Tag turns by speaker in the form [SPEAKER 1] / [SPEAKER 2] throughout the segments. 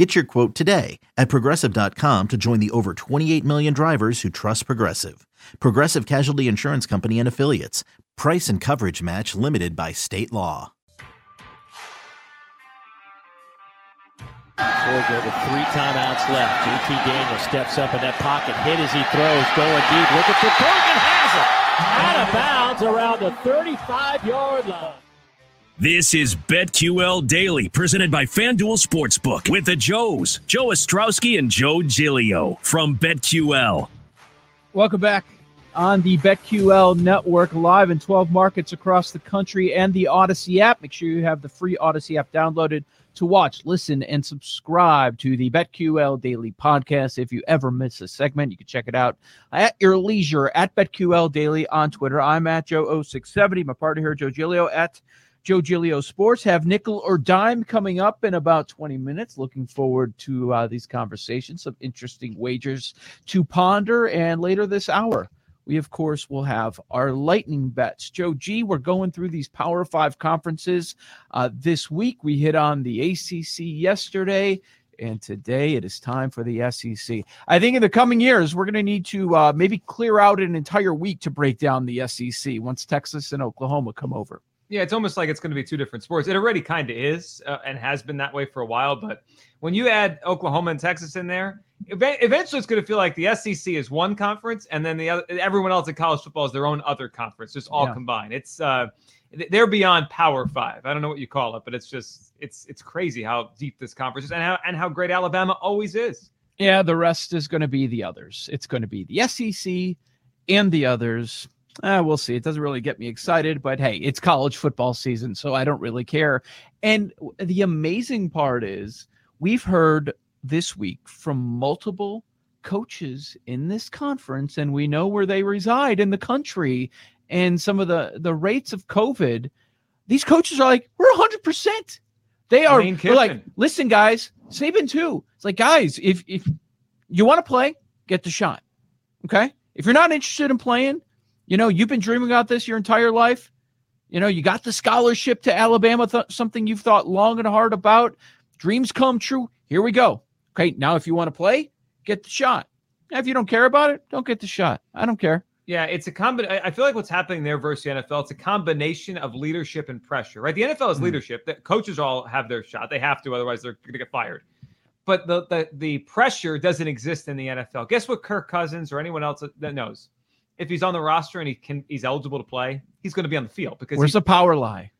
[SPEAKER 1] Get your quote today at progressive.com to join the over 28 million drivers who trust Progressive. Progressive Casualty Insurance Company and Affiliates. Price and coverage match limited by state law.
[SPEAKER 2] Georgia with three timeouts left. JT Daniel steps up in that pocket, hit as he throws, going deep, looking for Bergen, has it! Out of bounds around the 35 yard line.
[SPEAKER 3] This is BetQL Daily, presented by FanDuel Sportsbook with the Joes, Joe Ostrowski and Joe Giglio from BetQL.
[SPEAKER 4] Welcome back on the BetQL network, live in 12 markets across the country and the Odyssey app. Make sure you have the free Odyssey app downloaded to watch, listen, and subscribe to the BetQL Daily podcast. If you ever miss a segment, you can check it out at your leisure at BetQL Daily on Twitter. I'm at Joe0670. My partner here, Joe Giglio, at Joe Giglio Sports. Have nickel or dime coming up in about 20 minutes. Looking forward to uh, these conversations, some interesting wagers to ponder. And later this hour, we of course will have our lightning bets. Joe G, we're going through these Power Five conferences uh, this week. We hit on the ACC yesterday. And today it is time for the SEC. I think in the coming years, we're going to need to uh, maybe clear out an entire week to break down the SEC once Texas and Oklahoma come over.
[SPEAKER 5] Yeah, it's almost like it's going to be two different sports. It already kind of is uh, and has been that way for a while. But when you add Oklahoma and Texas in there, eventually it's going to feel like the SEC is one conference, and then the other, everyone else in college football is their own other conference, just all yeah. combined. It's uh, they're beyond Power Five. I don't know what you call it, but it's just it's it's crazy how deep this conference is and how and how great Alabama always is.
[SPEAKER 4] Yeah, the rest is going to be the others. It's going to be the SEC and the others uh, we'll see. It doesn't really get me excited, but hey, it's college football season, so I don't really care. And the amazing part is we've heard this week from multiple coaches in this conference, and we know where they reside in the country and some of the, the rates of COVID. These coaches are like, we're 100%. They are like, listen, guys, Saban too. It's like, guys, if, if you want to play, get the shot. Okay. If you're not interested in playing, you know, you've been dreaming about this your entire life. You know, you got the scholarship to Alabama, th- something you've thought long and hard about. Dreams come true. Here we go. Okay, now if you want to play, get the shot. If you don't care about it, don't get the shot. I don't care.
[SPEAKER 5] Yeah, it's a combination. I feel like what's happening there versus the NFL, it's a combination of leadership and pressure, right? The NFL is mm. leadership. The coaches all have their shot. They have to, otherwise they're going to get fired. But the, the the pressure doesn't exist in the NFL. Guess what? Kirk Cousins or anyone else that knows if he's on the roster and he can he's eligible to play, he's going to be on the field because
[SPEAKER 4] where's the power lie?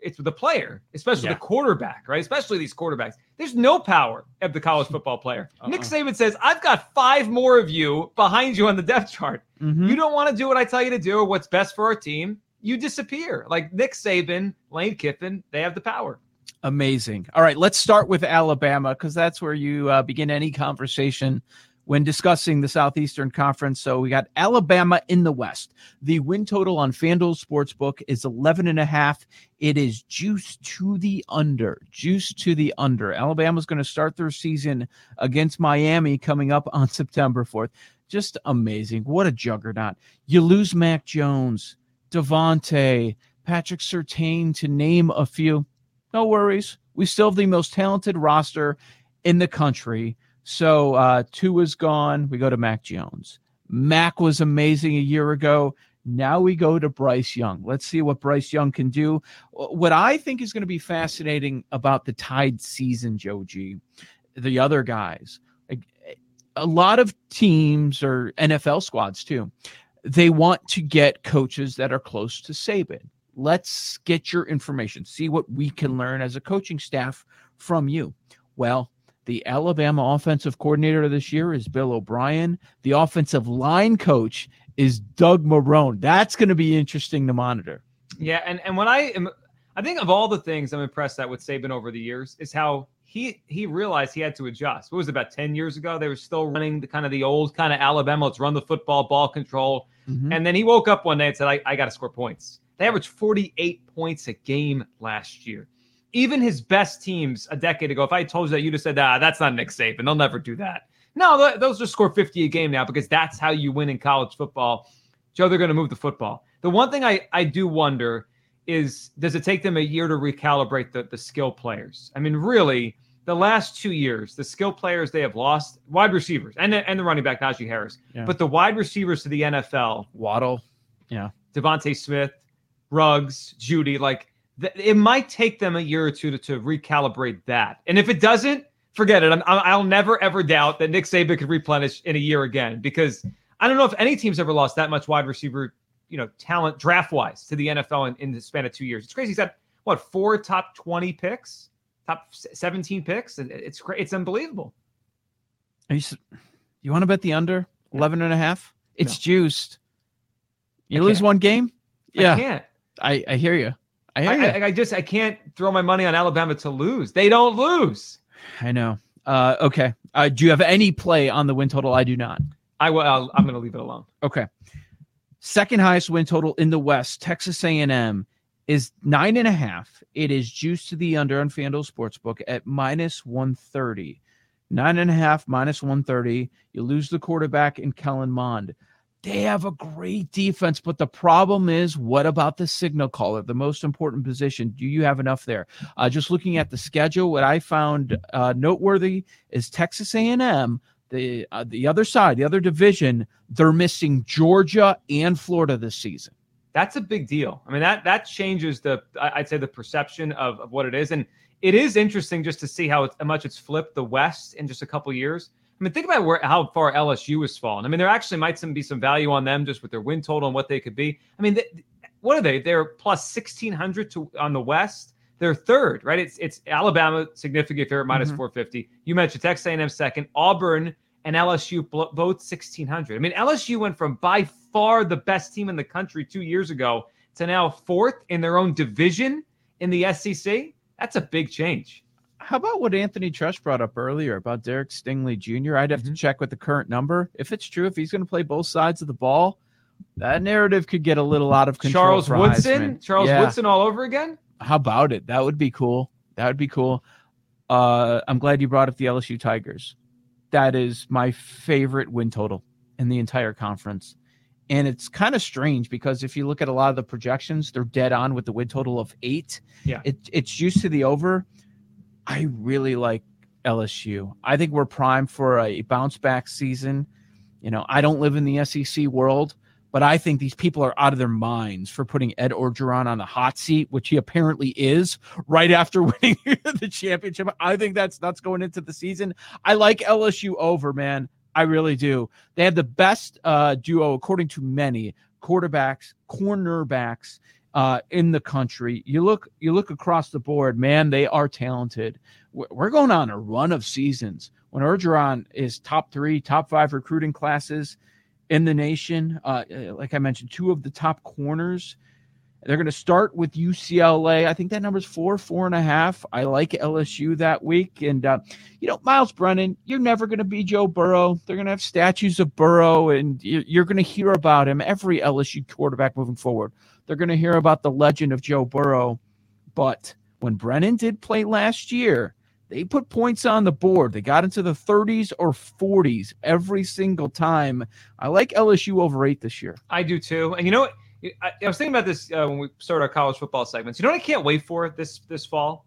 [SPEAKER 5] It's the player, especially yeah. the quarterback, right? Especially these quarterbacks. There's no power of the college football player. Uh-uh. Nick Saban says, "I've got five more of you behind you on the depth chart. Mm-hmm. You don't want to do what I tell you to do or what's best for our team. You disappear." Like Nick Saban, Lane Kiffin, they have the power.
[SPEAKER 4] Amazing. All right, let's start with Alabama because that's where you uh, begin any conversation when discussing the Southeastern Conference. So we got Alabama in the West. The win total on FanDuel Sportsbook is 11 and a half. It is juice to the under. Juice to the under. Alabama's going to start their season against Miami coming up on September 4th. Just amazing. What a juggernaut. You lose Mac Jones, DeVonta, Patrick Surtain to name a few. No worries. We still have the most talented roster in the country. So uh, Tua is gone. We go to Mac Jones. Mac was amazing a year ago. Now we go to Bryce Young. Let's see what Bryce Young can do. What I think is going to be fascinating about the Tide season, Joe G, the other guys, a lot of teams or NFL squads too, they want to get coaches that are close to Saban. Let's get your information, see what we can learn as a coaching staff from you. Well, the Alabama offensive coordinator of this year is Bill O'Brien. The offensive line coach is Doug Marrone. That's going to be interesting to monitor.
[SPEAKER 5] Yeah, and and when I am, I think of all the things I'm impressed at with Saban over the years is how he he realized he had to adjust. What was it, about ten years ago? They were still running the kind of the old kind of Alabama. Let's run the football, ball control.
[SPEAKER 4] Mhm.
[SPEAKER 5] And then he woke up one day and said, I, I got to score points. They averaged 48 points a game last year. Even his best teams a decade ago, if I told you that, you'd have said, ah, that's not Nick Saban. They'll never do that. No, th- those just score 50 a game now because that's how you win in college football. Joe, they're going to move the football. The one thing I, I do wonder is does it take them a year to recalibrate the, the skill players? I mean, really, the last two years, the skill players they have lost, wide receivers and, and the running back, Najee Harris,
[SPEAKER 4] Yeah.
[SPEAKER 5] but the wide receivers to the NFL,
[SPEAKER 4] Waddle.
[SPEAKER 5] yeah, DeVonta Smith, Ruggs, Jeudy, like th- it might take them a year or two to, to recalibrate that. And if it doesn't, forget it. I'm, I'm- I'll never ever doubt that Nick Saban could replenish in a year again because I don't know if any team's ever lost that much wide receiver, you know, talent draft wise to the NFL in, in the span of two years. It's crazy. He's got what four top 20 picks, top 17 picks. and It's great. It's unbelievable.
[SPEAKER 4] Are you, you want to bet the under 11 and a half? It's juiced. You
[SPEAKER 5] I
[SPEAKER 4] lose
[SPEAKER 5] can't.
[SPEAKER 4] one game?
[SPEAKER 5] I
[SPEAKER 4] Yeah,
[SPEAKER 5] can't.
[SPEAKER 4] I, I hear you. I
[SPEAKER 5] I. I, I just I can't throw my money on Alabama to lose. They don't lose.
[SPEAKER 4] I know. Uh, okay. Uh, do you have any play on the win total? I do not.
[SPEAKER 5] I will. I'll, I'm going to leave it alone.
[SPEAKER 4] Okay. Second highest win total in the West, Texas A&M is nine and a half. It is juiced to the under on FanDuel Sportsbook at minus 130. Nine and a half minus 130. You lose the quarterback in Kellen Mond. They have a great defense, but the problem is, what about the signal caller, the most important position? Do you have enough there? Uh, just looking at the schedule, what I found uh, noteworthy is Texas A&M the uh, the other side, the other division, they're missing Georgia and Florida this season.
[SPEAKER 5] That's a big deal. I mean, that that changes the I'd say the perception of, of what it is, and it is interesting just to see how, it's, how much it's flipped the West in just a couple years. I mean, think about where how far LSU has fallen. I mean, there actually might some, be some value on them just with their win total and what they could be. I mean, they, what are they? They're plus sixteen hundred to on the West. They're third, right? It's it's Alabama significant favorite minus
[SPEAKER 4] Mhm.
[SPEAKER 5] 450. You mentioned Texas A&M second, Auburn and LSU both 1600. I mean, LSU went from by far the best team in the country two years ago to now fourth in their own division in the SEC. That's a big change.
[SPEAKER 4] How about what Anthony Trush brought up earlier about Derek Stingley Jr.? I'd have to
[SPEAKER 5] Mhm.
[SPEAKER 4] check with the current number. If it's true, if he's going to play both sides of the ball, that narrative could get a little out of control.
[SPEAKER 5] Charles Woodson,
[SPEAKER 4] Heisman.
[SPEAKER 5] Charles
[SPEAKER 4] Yeah.
[SPEAKER 5] Woodson all over again.
[SPEAKER 4] How about it? That would be cool. That would be cool. Uh, I'm glad you brought up the LSU Tigers. That is my favorite win total in the entire conference. And it's kind of strange because if you look at a lot of the projections, they're dead on with the win total of eight.
[SPEAKER 5] Yeah.
[SPEAKER 4] It, it's used to the over. I really like LSU. I think we're primed for a bounce back season. You know, I don't live in the SEC world, but I think these people are out of their minds for putting Ed Orgeron on the hot seat, which he apparently is right after winning the championship. I think that's that's going into the season. I like LSU over, man. I really do. They have the best uh, duo, according to many quarterbacks, cornerbacks uh, in the country. You look, you look across the board, man. They are talented. We're going on a run of seasons. When Orgeron is top three, top five recruiting classes in the nation, uh, like I mentioned, two of the top corners. They're going to start with UCLA. I think that number's four, four and a half. I like LSU that week. And, uh, you know, Myles Brennan, you're never going to be Joe Burrow. They're going to have statues of Burrow, and you're going to hear about him, every LSU quarterback moving forward. They're going to hear about the legend of Joe Burrow. But when Brennan did play last year, they put points on the board. They got into the 30s or 40s every single time. I like LSU over eight this year.
[SPEAKER 5] I do too. And you know what? I, I was thinking about this uh, when we started our college football segments. You know what I can't wait for this this fall?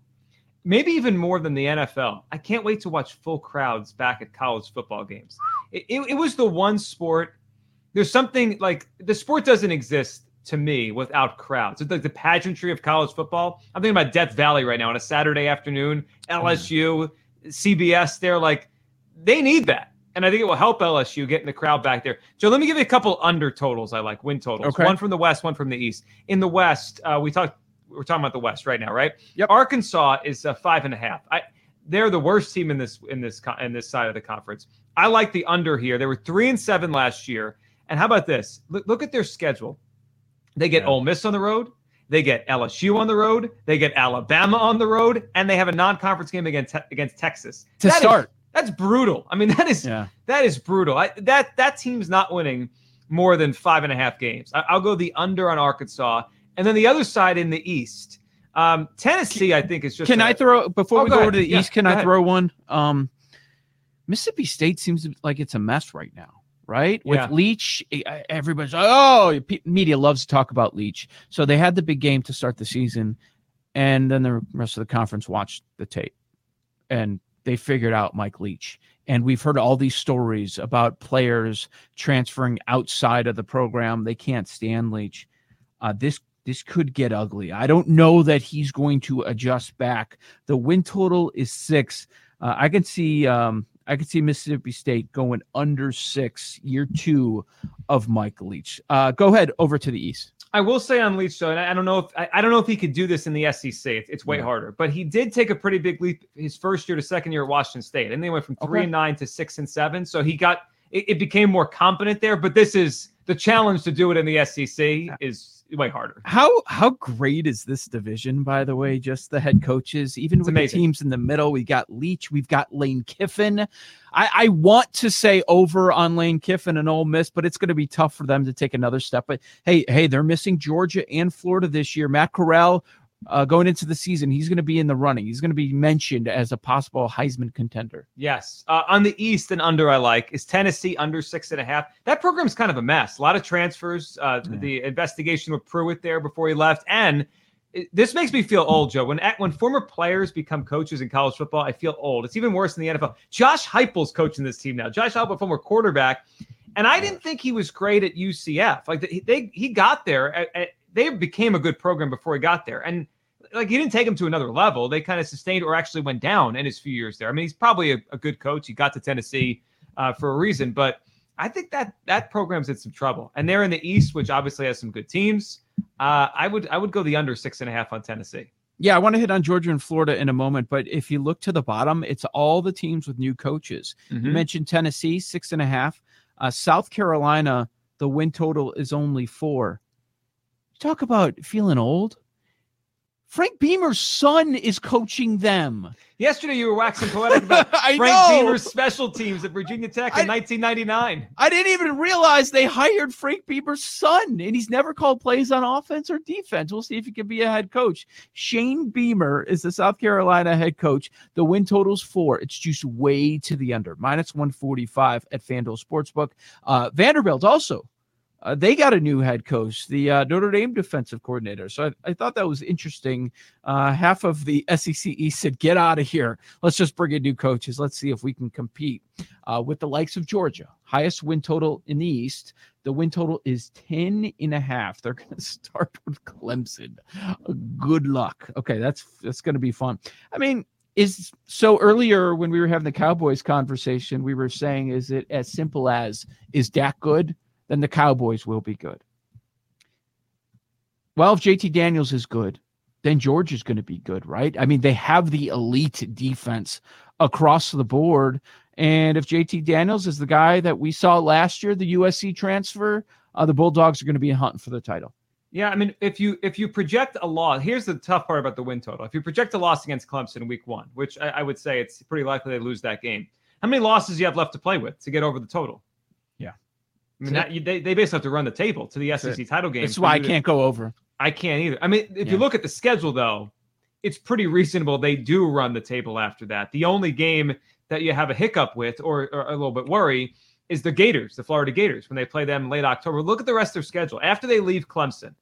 [SPEAKER 5] Maybe even more than the NFL. I can't wait to watch full crowds back at college football games. It, it, it was the one sport. There's something like the sport doesn't exist to me without crowds. It's like the pageantry of college football. I'm thinking about Death Valley right now on a Saturday afternoon. LSU, CBS. They're like they need that. And I think it will help LSU getting the crowd back there. Joe, let me give you a couple under totals I like, win totals.
[SPEAKER 4] Okay.
[SPEAKER 5] One from the West, one from the East. In the West, uh, we talked. We're talking about the West right now, right?
[SPEAKER 4] Yep.
[SPEAKER 5] Arkansas is uh, five and a half. I, they're the worst team in this in this in this side of the conference. I like the under here. They were three and seven last year. And how about this? Look, look at their schedule. They get
[SPEAKER 4] Yeah.
[SPEAKER 5] Ole Miss on the road. They get LSU on the road. They get Alabama on the road, and they have a non-conference game against against Texas
[SPEAKER 4] To
[SPEAKER 5] That is-
[SPEAKER 4] start.
[SPEAKER 5] that's brutal. I mean, that is
[SPEAKER 4] Yeah.
[SPEAKER 5] that is brutal. I, that that team's not winning more than five and a half games. I, will go the under on Arkansas, and then the other side in the East. Um, Tennessee, I think, is just.
[SPEAKER 4] Can
[SPEAKER 5] a,
[SPEAKER 4] I throw before
[SPEAKER 5] Oh,
[SPEAKER 4] we
[SPEAKER 5] go
[SPEAKER 4] go
[SPEAKER 5] ahead.
[SPEAKER 4] over to the
[SPEAKER 5] Yeah,
[SPEAKER 4] East? Can I
[SPEAKER 5] ahead.
[SPEAKER 4] throw one? Um, Mississippi State seems like it's a mess right now, right? With
[SPEAKER 5] Yeah.
[SPEAKER 4] Leach, everybody's like, oh, media loves to talk about Leach. So they had the big game to start the season, and then the rest of the conference watched the tape, and they figured out Mike Leach. And we've heard all these stories about players transferring outside of the program. They can't stand Leach. Uh, this this could get ugly. I don't know that he's going to adjust back. The win total is six. Uh, I can see um, I can see Mississippi State going under six year two of Mike Leach. Uh, go ahead over to the East.
[SPEAKER 5] I will say on Leach though, and I I don't know if I, I don't know if he could do this in the SEC. It's, it's way
[SPEAKER 4] Yeah.
[SPEAKER 5] harder, but he did take a pretty big leap his first year to second year at Washington State, and they went from three
[SPEAKER 4] Okay.
[SPEAKER 5] and nine to six and seven. So he got it, it became more competent there. But this is the challenge to do it in the SEC is way harder.
[SPEAKER 4] How how great is this division, by the way? Just the head coaches, even
[SPEAKER 5] It's
[SPEAKER 4] with
[SPEAKER 5] amazing.
[SPEAKER 4] the teams in the middle. We got Leach, we've got Lane Kiffin. I, I want to say over on Lane Kiffin and Ole Miss, but it's going to be tough for them to take another step. But hey, hey, they're missing Georgia and Florida this year. Matt Corral uh, going into the season, he's going to be in the running. He's going to be mentioned as a possible Heisman contender.
[SPEAKER 5] Yes. Uh, on the East and under, I like is Tennessee under six and a half. That program's kind of a mess. A lot of transfers. Uh,
[SPEAKER 4] Yeah.
[SPEAKER 5] The investigation with Pruitt there before he left, and it- this makes me feel old, Joe. When when former players become coaches in college football, I feel old. It's even worse in the NFL. Josh Heupel's coaching this team now. Josh Heupel, former quarterback, and I didn't think he was great at UCF. Like they, they he got there. At, at- they became a good program before he got there, and like he didn't take him to another level. They kind of sustained or actually went down in his few years there. I mean, he's probably a, a good coach. He got to Tennessee uh, for a reason, but I think that that program's in some trouble. And they're in the East, which obviously has some good teams. Uh, I would I would go the under six and a half on Tennessee.
[SPEAKER 4] Yeah, I want to hit on Georgia and Florida in a moment, but if you look to the bottom, it's all the teams with new coaches. You mentioned Tennessee, six and a half. Uh, South Carolina, the win total is only four. Talk about feeling old. Frank Beamer's son is coaching them.
[SPEAKER 5] Yesterday, you were waxing poetic about Frank
[SPEAKER 4] know.
[SPEAKER 5] Beamer's special teams at Virginia Tech in
[SPEAKER 4] I-
[SPEAKER 5] 1999.
[SPEAKER 4] I didn't even realize they hired Frank Beamer's son, and he's never called plays on offense or defense. We'll see if he can be a head coach. Shane Beamer is the South Carolina head coach. The win total's four. It's just way to the under, minus 145 at FanDuel Sportsbook. Uh, Vanderbilt also. Uh, they got a new head coach, the uh, Notre Dame defensive coordinator. So I, I thought that was interesting. Uh, half of the SEC East said, "Get out of here. Let's just bring in new coaches. Let's see if we can compete." uh, with the likes of Georgia. Highest win total in the East. The win total is 10 and a half. They're going to start with Clemson. Good luck. Okay, that's that's going to be fun. I mean, is so earlier when we were having the Cowboys conversation, we were saying, is it as simple as is Dak good? Then the Cowboys will be good. Well, if JT Daniels is good, then George is going to be good, right? I mean, they have the elite defense across the board. And if JT Daniels is the guy that we saw last year, the USC transfer, uh, the Bulldogs are going to be hunting for the title.
[SPEAKER 5] Yeah, I mean, if you if you project a loss, here's the tough part about the win total. If you project a loss against Clemson in Week One, which I, I would say it's pretty likely they lose that game, how many losses do you have left to play with to get over the total? I mean, that, you, they they basically have to run the table to the
[SPEAKER 4] That's
[SPEAKER 5] SEC title game.
[SPEAKER 4] That's why I can't go over.
[SPEAKER 5] I can't either. I mean, if
[SPEAKER 4] Yeah.
[SPEAKER 5] you look at the schedule, though, it's pretty reasonable. They do run the table after that. The only game that you have a hiccup with or, or a little bit worry is the Gators, the Florida Gators, when they play them late October. Look at the rest of their schedule. After they leave Clemson,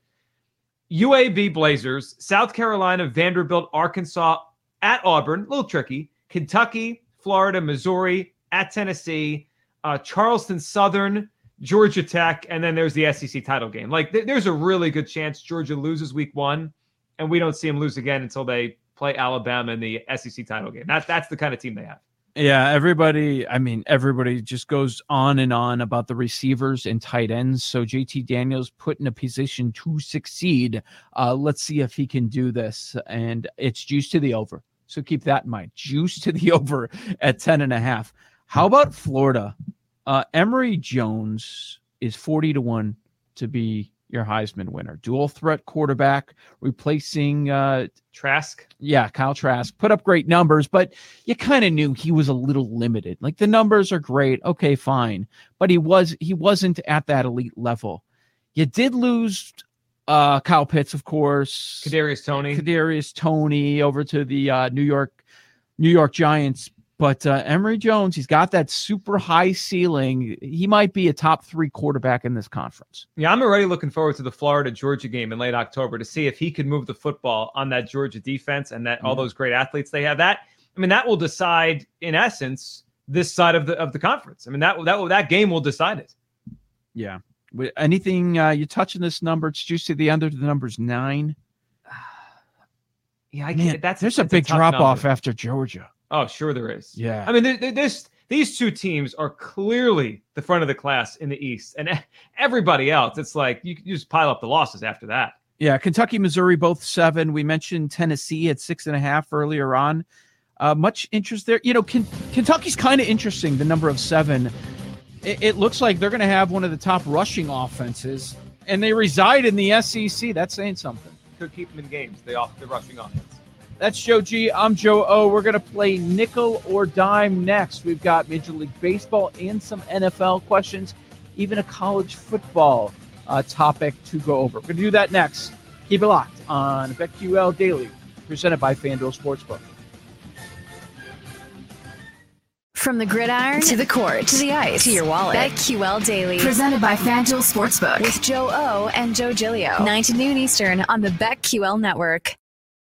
[SPEAKER 5] UAB Blazers, South Carolina, Vanderbilt, Arkansas, at Auburn, a little tricky, Kentucky, Florida, Missouri, at Tennessee, uh, Charleston Southern, Georgia Tech, and then there's the SEC title game. Like th- there's a really good chance Georgia loses week one, and we don't see them lose again until they play Alabama in the SEC title game. That, that's the kind of team they have.
[SPEAKER 4] Yeah, everybody, I mean, everybody just goes on and on about the receivers and tight ends. So JT Daniels put in a position to succeed. Uh, let's see if he can do this. And it's juice to the over. So keep that in mind. Juice to the over at 10 and a half. How about Florida? Uh, Emory Jones is 40 to 1 to be your Heisman winner. Dual threat quarterback, replacing uh
[SPEAKER 5] Trask.
[SPEAKER 4] Yeah, Kyle Trask put up great numbers, but you kind of knew he was a little limited. Like the numbers are great, okay, fine, but he was he wasn't at that elite level. You did lose uh Kyle Pitts, of course.
[SPEAKER 5] Kadarius Toney.
[SPEAKER 4] Kadarius Toney over to the uh, New York New York Giants. But uh, Emory Jones, he's got that super high ceiling. He might be a top three quarterback in this conference.
[SPEAKER 5] Yeah, I'm already looking forward to the Florida Georgia game in late October to see if he can move the football on that Georgia defense and that all those great athletes they have. That I mean, that will decide in essence this side of the of the conference. I mean, that that that game will decide it.
[SPEAKER 4] Yeah. Anything uh, you touching this number? You see the under the numbers nine?
[SPEAKER 5] Yeah, I can't. That's
[SPEAKER 4] there's a big drop off after Georgia.
[SPEAKER 5] Oh, sure there is.
[SPEAKER 4] Yeah.
[SPEAKER 5] I mean, this these two teams are clearly the front of the class in the East, and everybody else, it's like you, you just pile up the losses after that.
[SPEAKER 4] Yeah, Kentucky, Missouri, both seven. We mentioned Tennessee at six and a half earlier on. Uh, much interest there. You know, Ken- Kentucky's kind of interesting. The number of seven. It, it looks like they're going to have one of the top rushing offenses, and they reside in the SEC. That's saying something.
[SPEAKER 5] Could keep them in games. They off the rushing offense.
[SPEAKER 4] That's Joe G. I'm Joe O. We're going to play nickel or dime next. We've got Major League Baseball and some NFL questions, even a college football uh, topic to go over. We're going to do that next. Keep it locked on BetQL Daily, presented by FanDuel Sportsbook.
[SPEAKER 6] From the gridiron to the court to the ice to your wallet. BetQL Daily.
[SPEAKER 7] Presented by FanDuel Sportsbook.
[SPEAKER 6] with Joe O and Joe Giglio. 9 to noon Eastern on the BetQL network.